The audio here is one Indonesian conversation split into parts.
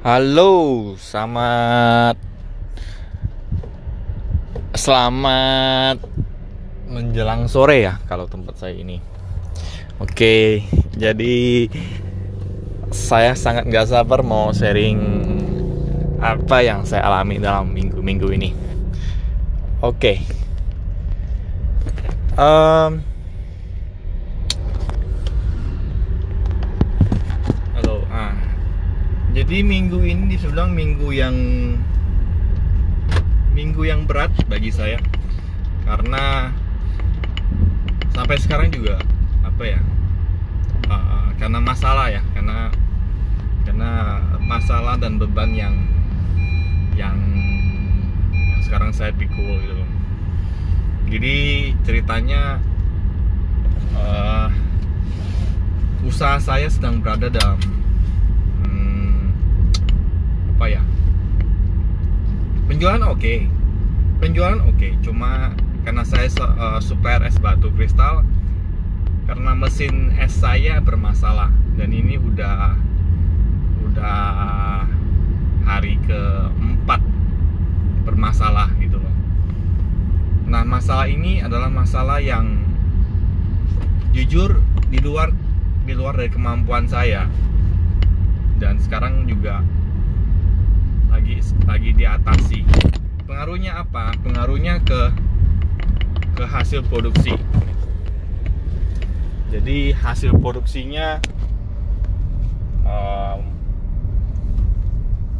Halo, selamat Selamat menjelang sore ya kalau tempat saya ini. Oke, jadi saya sangat nggak sabar mau sharing apa yang saya alami dalam minggu-minggu ini. Oke, um, halo, ah, jadi minggu ini dibilang minggu yang minggu yang berat bagi saya. Karena sampai sekarang juga apa ya uh, karena masalah ya karena karena masalah dan beban yang yang, sekarang saya pikul gitu jadi ceritanya uh, usaha saya sedang berada dalam apa ya penjualan oke okay. penjualan oke okay. cuma karena saya uh, supplier es batu kristal karena mesin es saya bermasalah dan ini udah udah hari keempat bermasalah gitu loh nah masalah ini adalah masalah yang jujur di luar di luar dari kemampuan saya dan sekarang juga lagi lagi diatasi pengaruhnya apa? Pengaruhnya ke ke hasil produksi. Jadi hasil produksinya um,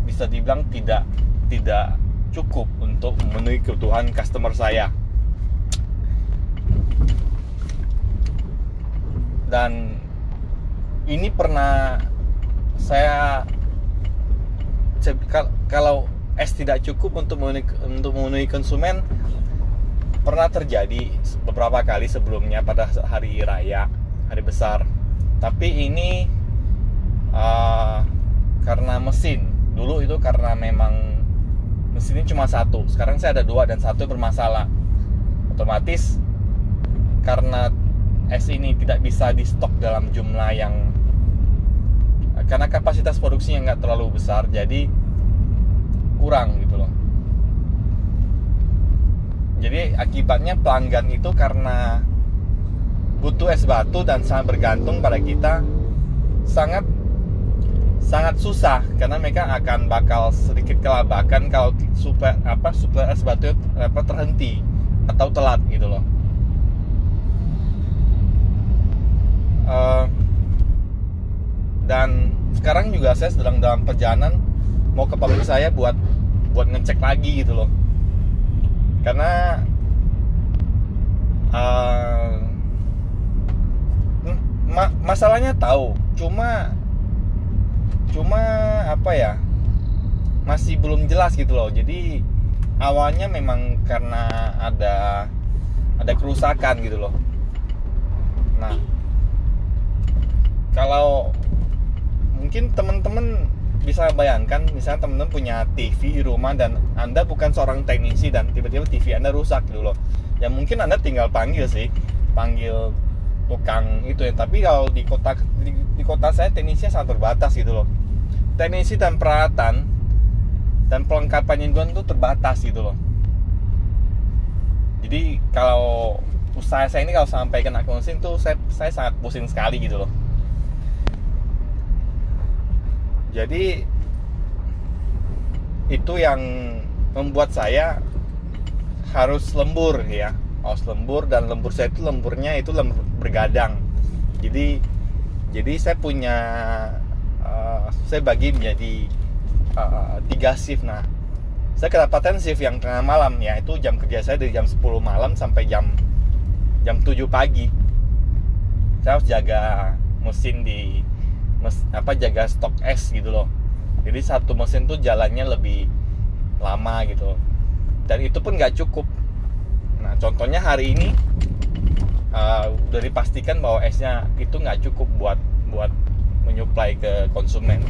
bisa dibilang tidak tidak cukup untuk memenuhi kebutuhan customer saya. Dan ini pernah saya kalau es tidak cukup untuk memenuhi, untuk memenuhi konsumen pernah terjadi beberapa kali sebelumnya pada hari raya hari besar. Tapi ini uh, karena mesin. Dulu itu karena memang mesinnya cuma satu. Sekarang saya ada dua dan satu bermasalah. Otomatis karena es ini tidak bisa di stok dalam jumlah yang karena kapasitas produksinya nggak terlalu besar jadi kurang gitu loh. Jadi akibatnya pelanggan itu karena butuh es batu dan sangat bergantung pada kita sangat sangat susah. Karena mereka akan bakal sedikit kelabakan kalau super apa super es batu apa terhenti atau telat gitu loh. Uh, dan sekarang juga saya sedang dalam perjalanan mau ke pabrik saya buat buat ngecek lagi gitu loh. Karena uh, ma masalahnya tahu cuma cuma apa ya masih belum jelas gitu loh. Jadi awalnya memang karena ada ada kerusakan gitu loh. Nah kalau mungkin teman-teman bisa bayangkan misalnya teman-teman punya TV di rumah dan anda bukan seorang teknisi dan tiba-tiba TV anda rusak gitu loh. Ya mungkin anda tinggal panggil sih panggil tukang itu ya. Tapi kalau di kota di, di kota saya teknisnya sangat terbatas gitu loh. Teknisi dan peralatan dan pelengkapan yang itu terbatas gitu loh. Jadi kalau usaha saya ini kalau sampai kena mesin tuh saya, saya sangat pusing sekali gitu loh jadi itu yang membuat saya harus lembur ya. Harus lembur dan lembur saya itu lemburnya itu lembur bergadang. Jadi jadi saya punya uh, saya bagi menjadi uh, tiga shift. Nah saya kedapatan shift yang tengah malam ya. Itu jam kerja saya dari jam 10 malam sampai jam jam 7 pagi. Saya harus jaga mesin di mes, apa jaga stok es gitu loh. Jadi satu mesin tuh jalannya lebih lama gitu. Dan itu pun nggak cukup. Nah contohnya hari ini uh, udah dipastikan bahwa esnya itu nggak cukup buat buat menyuplai ke konsumen.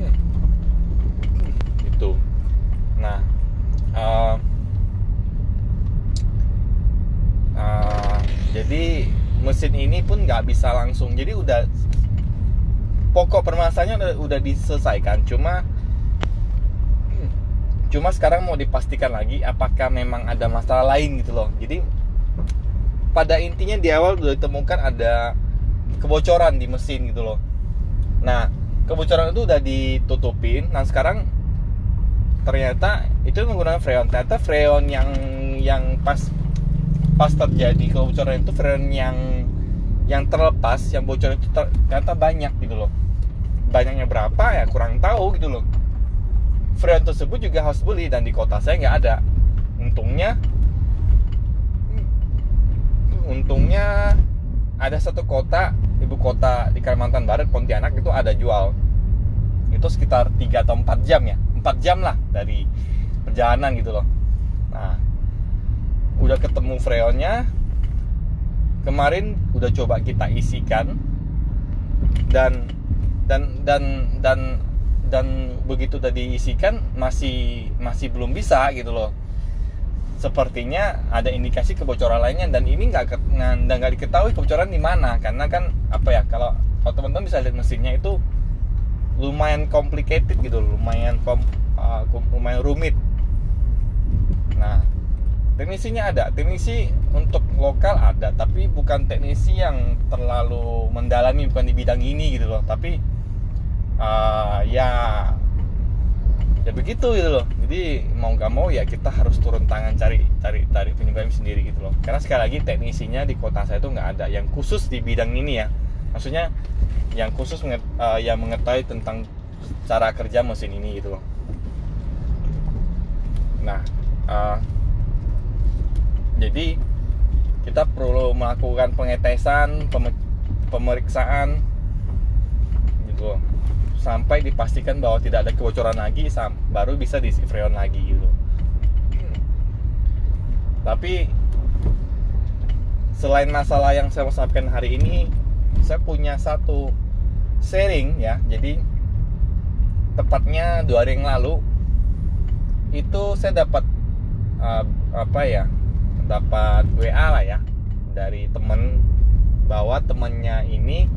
Hmm. itu nah uh, jadi mesin ini pun nggak bisa langsung. Jadi udah pokok permasalahannya udah, udah diselesaikan. Cuma cuma sekarang mau dipastikan lagi apakah memang ada masalah lain gitu loh. Jadi pada intinya di awal udah ditemukan ada kebocoran di mesin gitu loh. Nah kebocoran itu udah ditutupin. Nah sekarang ternyata itu menggunakan freon. Ternyata freon yang yang pas pas terjadi kebocoran itu freon yang yang terlepas yang bocor itu ter, ternyata banyak gitu loh. Banyaknya berapa ya? Kurang tahu gitu loh. Freon tersebut juga harus beli dan di kota saya nggak ada. Untungnya untungnya ada satu kota ibu kota di Kalimantan Barat Pontianak itu ada jual. Itu sekitar 3 atau 4 jam ya. 4 jam lah dari perjalanan gitu loh. Nah udah ketemu freonnya kemarin udah coba kita isikan. Dan dan dan dan dan begitu udah diisikan masih masih belum bisa gitu loh. Sepertinya ada indikasi kebocoran lainnya dan ini nggak nggak diketahui kebocoran di mana. Karena kan apa ya kalau kalau teman-teman bisa lihat mesinnya itu lumayan complicated gitu lumayan kom, uh, lumayan rumit. Nah teknisinya ada. Teknisi untuk lokal ada tapi bukan teknisi yang terlalu mendalami bukan di bidang ini gitu loh. Tapi uh, ya ya begitu gitu loh. Jadi mau nggak mau ya kita harus turun tangan cari cari cari penyebabnya sendiri gitu loh. Karena sekali lagi teknisinya di kota saya itu nggak ada. Yang khusus di bidang ini ya. Maksudnya yang khusus menget, uh, yang mengetahui tentang cara kerja mesin ini gitu loh. Nah uh, jadi kita perlu melakukan pengetesan pemeriksaan gitu. Sampai dipastikan bahwa tidak ada kebocoran lagi baru bisa diisi freon lagi gitu. Tapi selain masalah yang saya mau sampaikan hari ini saya punya satu sharing ya. Jadi tepatnya dua hari yang lalu itu saya dapat uh, apa ya dapat WA lah ya dari temen bahwa temennya ini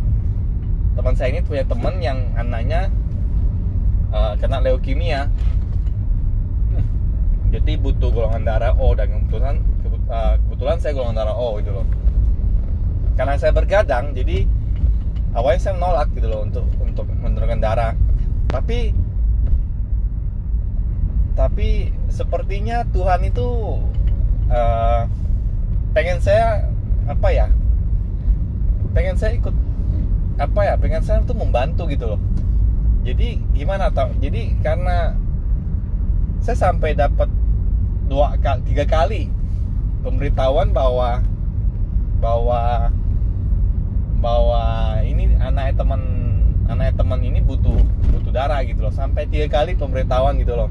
teman saya ini punya teman yang anaknya uh, kena leukemia. Jadi butuh golongan darah O dan kebetulan uh, kebetulan saya golongan darah O gitu loh. Karena saya bergadang jadi awalnya saya menolak gitu loh untuk untuk menurunkan darah. Tapi tapi sepertinya Tuhan itu uh, pengen saya apa ya pengen saya ikut apa ya pengen saya tuh membantu gitu loh. Jadi gimana tau? Jadi karena saya sampai dapat dua kali tiga kali pemberitahuan bahwa bahwa bahwa ini anak teman anak teman ini butuh butuh darah gitu loh. Sampai tiga kali pemberitahuan gitu loh.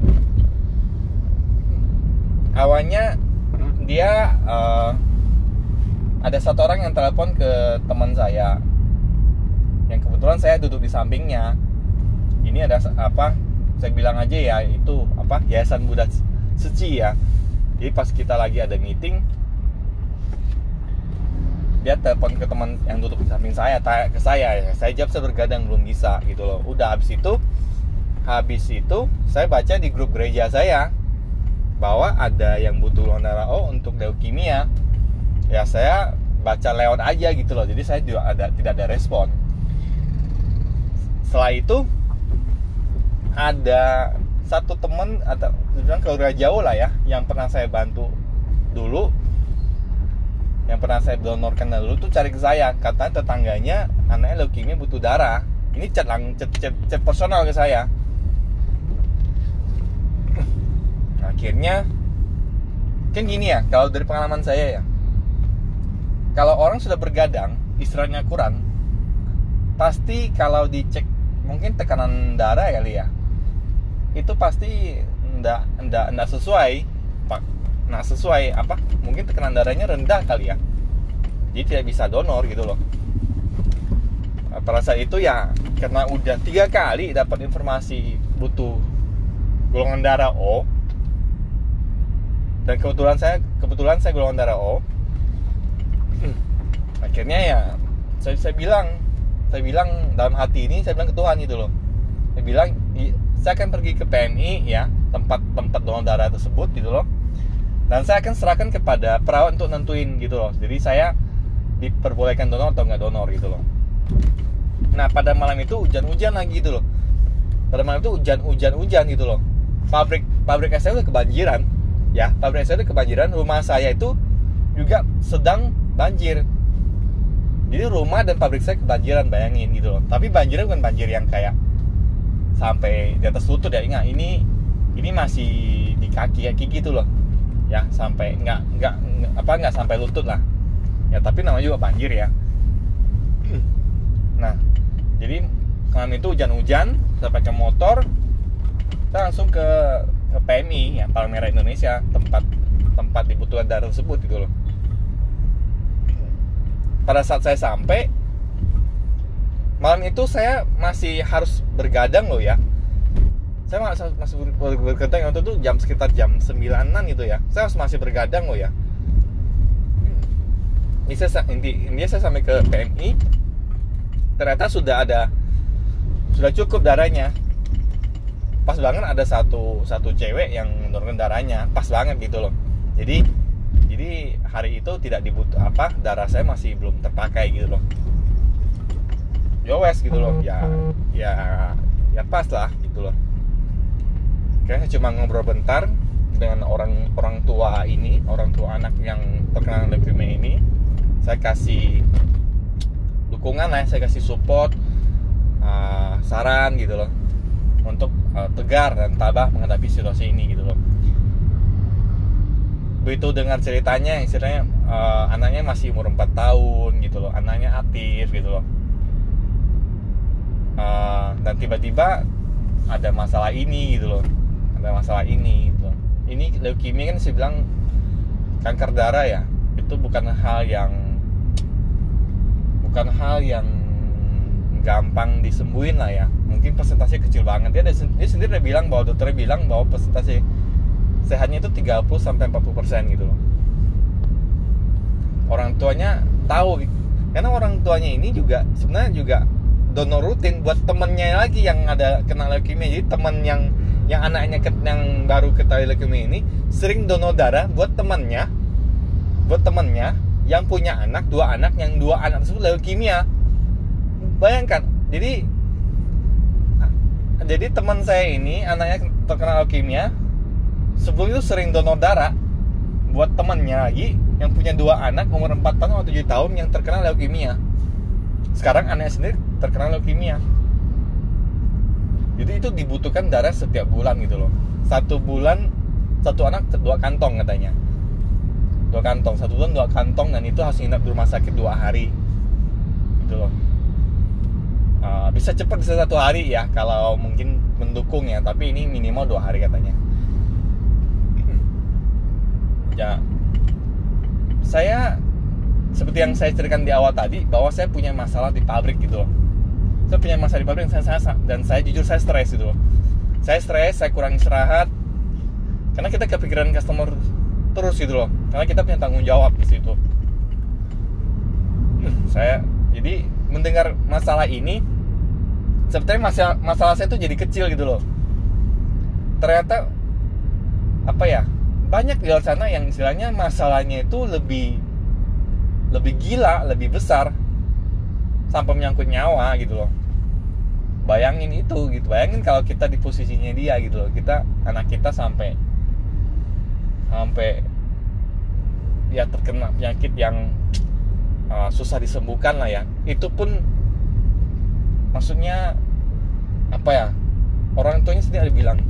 Awalnya dia uh, ada satu orang yang telepon ke teman saya. Yang kebetulan saya duduk di sampingnya. Ini ada apa saya bilang aja ya itu apa Yayasan Buddha Suci ya. Jadi pas kita lagi ada meeting dia telepon ke teman yang duduk di samping saya tanya ke saya ya. Saya jawab saya bergadang belum bisa gitu loh. Udah habis itu habis itu saya baca di grup gereja saya bahwa ada yang butuh donor darah O untuk leukemia ya saya baca lewat aja gitu loh. Jadi saya juga ada tidak ada respon. Setelah itu ada satu temen atau bilang keluarga jauh lah ya yang pernah saya bantu dulu yang pernah saya donorkan dulu tuh cari ke saya. Katanya tetangganya anaknya leukemia butuh darah. Ini chat lang chat, chat, chat personal ke saya akhirnya kan gini ya kalau dari pengalaman saya ya. Kalau orang sudah bergadang istirahatnya kurang pasti kalau dicek mungkin tekanan darah kali ya itu pasti ndak ndak ndak sesuai pak. Nah sesuai apa? Mungkin tekanan darahnya rendah kali ya. Jadi tidak bisa donor gitu loh. Saat itu ya karena udah tiga kali dapat informasi butuh golongan darah O dan kebetulan saya kebetulan saya golongan darah O akhirnya ya saya, saya bilang saya bilang dalam hati ini saya bilang ke Tuhan gitu loh. Saya bilang saya akan pergi ke PMI ya tempat tempat donor darah tersebut gitu loh. Dan saya akan serahkan kepada perawat untuk nentuin gitu loh. Jadi saya diperbolehkan donor atau nggak donor gitu loh. Nah pada malam itu hujan-hujan lagi gitu loh. Pada malam itu hujan-hujan-hujan gitu loh. Pabrik pabrik saya udah kebanjiran ya pabrik saya udah kebanjiran. Rumah saya itu juga sedang banjir. Jadi rumah dan pabrik saya kebanjiran bayangin gitu loh. Tapi banjirnya bukan banjir yang kayak sampai di atas lutut ya. Ingat ini ini masih di kaki kaki gitu loh. Ya sampai nggak nggak apa nggak sampai lutut lah. Ya tapi namanya juga banjir ya. Nah jadi malam itu hujan-hujan saya pakai motor kita langsung ke PMI ya Palang Merah Indonesia tempat tempat dibutuhkan darah tersebut gitu loh. Pada saat saya sampai malam itu saya masih harus bergadang loh ya. Saya masih, masih ber, bergadang waktu itu jam sekitar jam sembilanan gitu ya. Saya masih bergadang loh ya. Ini saya ini saya sampai ke PMI ternyata sudah ada sudah cukup darahnya pas banget ada satu satu cewek yang menurunkan darahnya. Pas banget gitu loh. Jadi jadi hari itu tidak dibutuh apa darah saya masih belum terpakai gitu loh. Yowes gitu loh. Ya ya ya pas lah gitu loh. Kayaknya cuma ngobrol bentar dengan orang orang tua ini orang tua anak yang terkena leukemia ini. Saya kasih dukungan lah saya kasih support uh, saran gitu loh untuk uh, tegar dan tabah menghadapi situasi ini gitu loh begitu dengan ceritanya istilahnya uh, anaknya masih umur 4 tahun gitu loh anaknya aktif gitu loh uh, dan tiba-tiba ada masalah ini gitu loh ada masalah ini gitu loh. ini leukemia kan saya bilang kanker darah ya itu bukan hal yang bukan hal yang gampang disembuhin lah ya. Mungkin persentase kecil banget. Dia, dia sendiri udah bilang bahwa dokternya bilang bahwa persentase sehatnya itu 30 sampai 40 persen gitu loh. Orang tuanya tahu karena orang tuanya ini juga sebenarnya juga donor rutin buat temennya lagi yang ada kena leukemia. Jadi temen yang yang anaknya yang baru ketahui leukemia ini sering donor darah buat temennya buat temennya yang punya anak dua anak yang dua anak tersebut leukemia bayangkan jadi jadi teman saya ini anaknya terkena leukemia sebelum itu sering donor darah buat temennya lagi yang punya dua anak umur 4 tahun atau 7 tahun yang terkena leukemia sekarang anaknya sendiri terkena leukemia jadi itu dibutuhkan darah setiap bulan gitu loh. Satu bulan satu anak dua kantong katanya. Dua kantong satu bulan dua kantong dan itu harus nginap di rumah sakit dua hari. Gitu loh uh, bisa cepat bisa satu hari ya kalau mungkin mendukung ya tapi ini minimal dua hari katanya. Ya. Saya seperti yang saya ceritakan di awal tadi bahwa saya punya masalah di pabrik gitu loh. Saya punya masalah di pabrik saya, saya, dan saya jujur saya stres gitu loh. Saya stres saya kurang istirahat karena kita kepikiran customer terus gitu loh. Karena kita punya tanggung jawab di situ. Saya jadi mendengar masalah ini sebetulnya masalah masalah saya tuh jadi kecil gitu loh ternyata apa ya banyak di luar sana yang istilahnya masalahnya itu lebih lebih gila, lebih besar sampai menyangkut nyawa gitu loh. Bayangin itu gitu. Bayangin kalau kita di posisinya dia gitu loh. Kita anak kita sampai sampai ya terkena penyakit yang uh, susah disembuhkan lah ya. Itu pun maksudnya apa ya? Orang tuanya sendiri bilang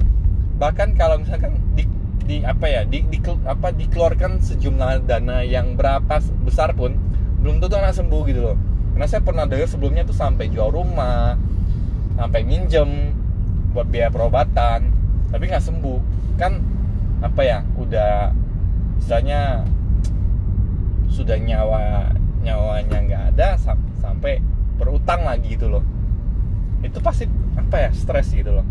bahkan kalau misalkan di di apa ya di, di apa dikeluarkan sejumlah dana yang berapa besar pun belum tentu anak sembuh gitu loh karena saya pernah dengar sebelumnya tuh sampai jual rumah sampai minjem buat biaya perobatan tapi nggak sembuh kan apa ya udah misalnya sudah nyawa nyawanya nggak ada sampai berutang lagi gitu loh itu pasti apa ya stres gitu loh.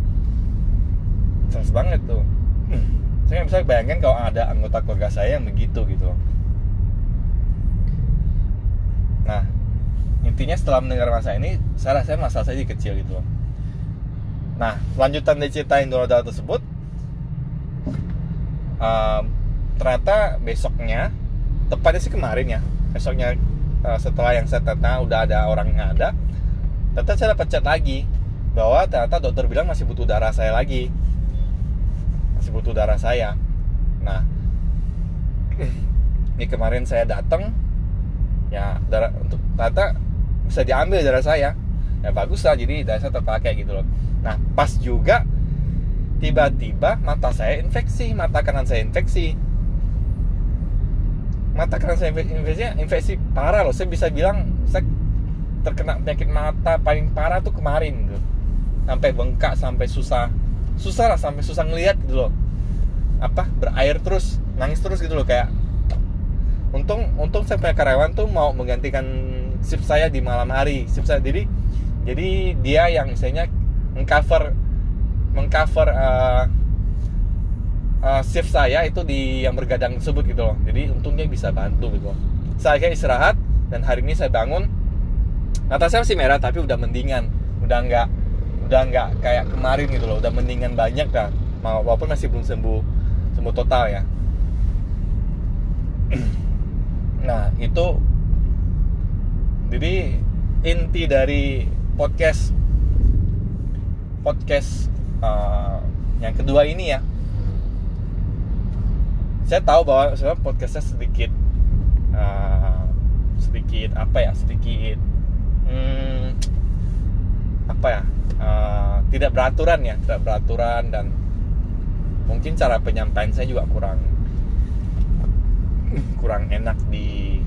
Stres banget tuh. Saya bisa bayangkan kalau ada anggota keluarga saya yang begitu gitu nah intinya setelah mendengar masalah ini saya rasa masalah saya kecil gitu loh. Nah lanjutan dari cerita Indonesia tersebut um, ternyata besoknya tepatnya sih kemarin ya besoknya uh, setelah yang saya tanya udah ada orang yang ada ternyata saya dapat chat lagi bahwa ternyata dokter bilang masih butuh darah saya lagi. Masih butuh darah saya. Nah ini kemarin saya datang ya darah untuk ternyata bisa diambil darah saya. Ya bagus lah jadi darah saya terpakai gitu loh. Nah pas juga tiba-tiba mata saya infeksi mata kanan saya infeksi. Mata kanan saya infeksi infeksi parah loh. Saya bisa bilang saya terkena penyakit mata paling parah tuh kemarin gitu. Sampai bengkak sampai susah. Susah lah sampai susah ngelihat gitu loh. Apa berair terus nangis terus gitu loh kayak. Untung untung saya punya karyawan tuh mau menggantikan shift saya di malam hari shift saya. Jadi jadi dia yang misalnya mengcover mengcover uh, uh, shift saya itu di yang bergadang tersebut gitu loh. Jadi untung dia bisa bantu gitu loh. saya istirahat dan hari ini saya bangun mata saya masih merah tapi udah mendingan. Udah nggak udah nggak kayak kemarin gitu loh. Udah mendingan banyak dah. Walaupun masih belum sembuh sembuh total ya. Nah itu jadi inti dari podcast podcast uh, yang kedua ini ya. Saya tahu bahwa sebenarnya podcastnya sedikit uh, sedikit apa ya sedikit hmm, apa ya? Uh, tidak beraturan ya tidak beraturan dan mungkin cara penyampaian saya juga kurang kurang enak di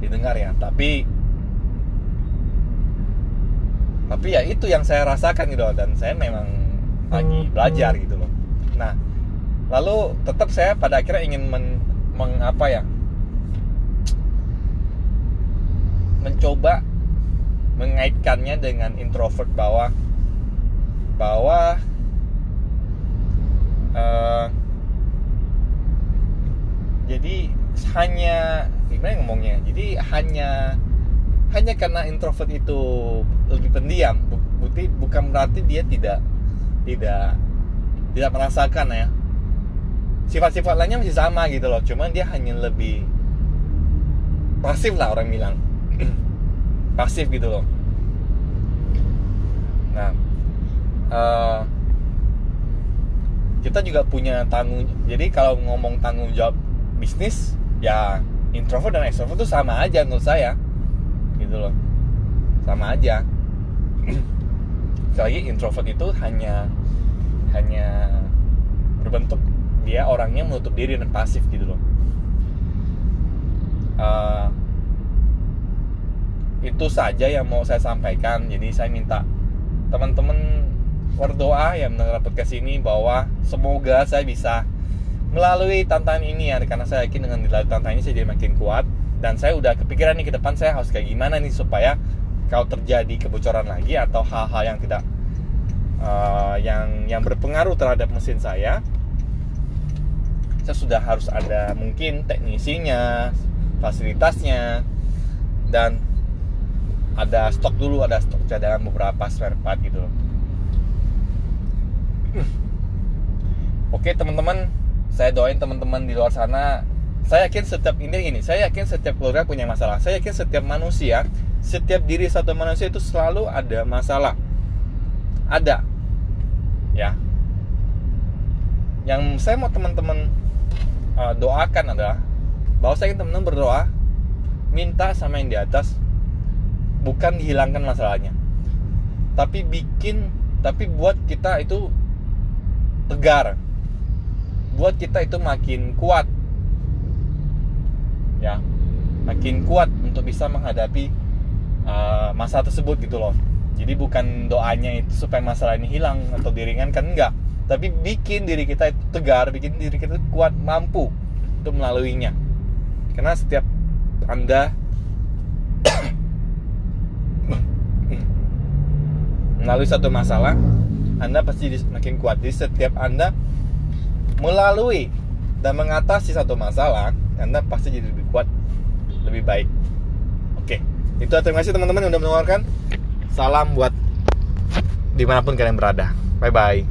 didengar ya. Tapi tapi ya itu yang saya rasakan gitu loh dan saya memang lagi belajar gitu loh. Nah lalu tetap saya pada akhirnya ingin men, mengapa ya? Mencoba mengaitkannya dengan introvert bahwa bahwa uh, jadi hanya gimana ngomongnya? Jadi hanya hanya karena introvert itu lebih pendiam. Bukti bukan berarti dia tidak tidak tidak merasakan ya. Sifat-sifat lainnya masih sama gitu loh cuman dia hanya lebih pasif lah orang bilang pasif gitu loh. Nah uh, kita juga punya tanggung jadi kalau ngomong tanggung jawab bisnis ya introvert dan extrovert itu sama aja menurut saya gitu loh. Sama aja. Sekali introvert itu hanya hanya berbentuk dia orangnya menutup diri dan pasif gitu loh. Uh, itu saja yang mau saya sampaikan. Jadi saya minta teman-teman berdoa yang mendengar podcast ini bahwa semoga saya bisa melalui tantangan ini ya. Karena saya yakin dengan melalui tantangan ini saya jadi makin kuat. Dan saya udah kepikiran nih ke depan saya harus kayak gimana nih supaya kalau terjadi kebocoran lagi atau hal-hal yang tidak uh, yang yang berpengaruh terhadap mesin saya saya sudah harus ada mungkin teknisinya fasilitasnya dan ada stok dulu ada stok cadangan beberapa spare part gitu. Oke teman-teman saya doain teman-teman di luar sana. Saya yakin setiap ini ini saya yakin setiap keluarga punya masalah. Saya yakin setiap manusia setiap diri satu manusia itu selalu ada masalah. Ada. Ya. Yang saya mau teman-teman uh, doakan adalah bahwa saya ingin teman-teman berdoa minta sama yang di atas bukan dihilangkan masalahnya. Tapi bikin tapi buat kita itu tegar. Buat kita itu makin kuat. Ya makin kuat untuk bisa menghadapi uh, masa tersebut gitu loh. Jadi bukan doanya itu supaya masalah ini hilang atau diringankan enggak. Tapi bikin diri kita itu tegar bikin diri kita kuat mampu untuk melaluinya. Karena setiap anda melalui satu masalah anda pasti makin kuat jadi setiap anda melalui dan mengatasi satu masalah, Anda pasti jadi lebih kuat, lebih baik. Oke. itu terima kasih teman-teman yang udah mendengarkan salam buat di mana pun kalian berada bye bye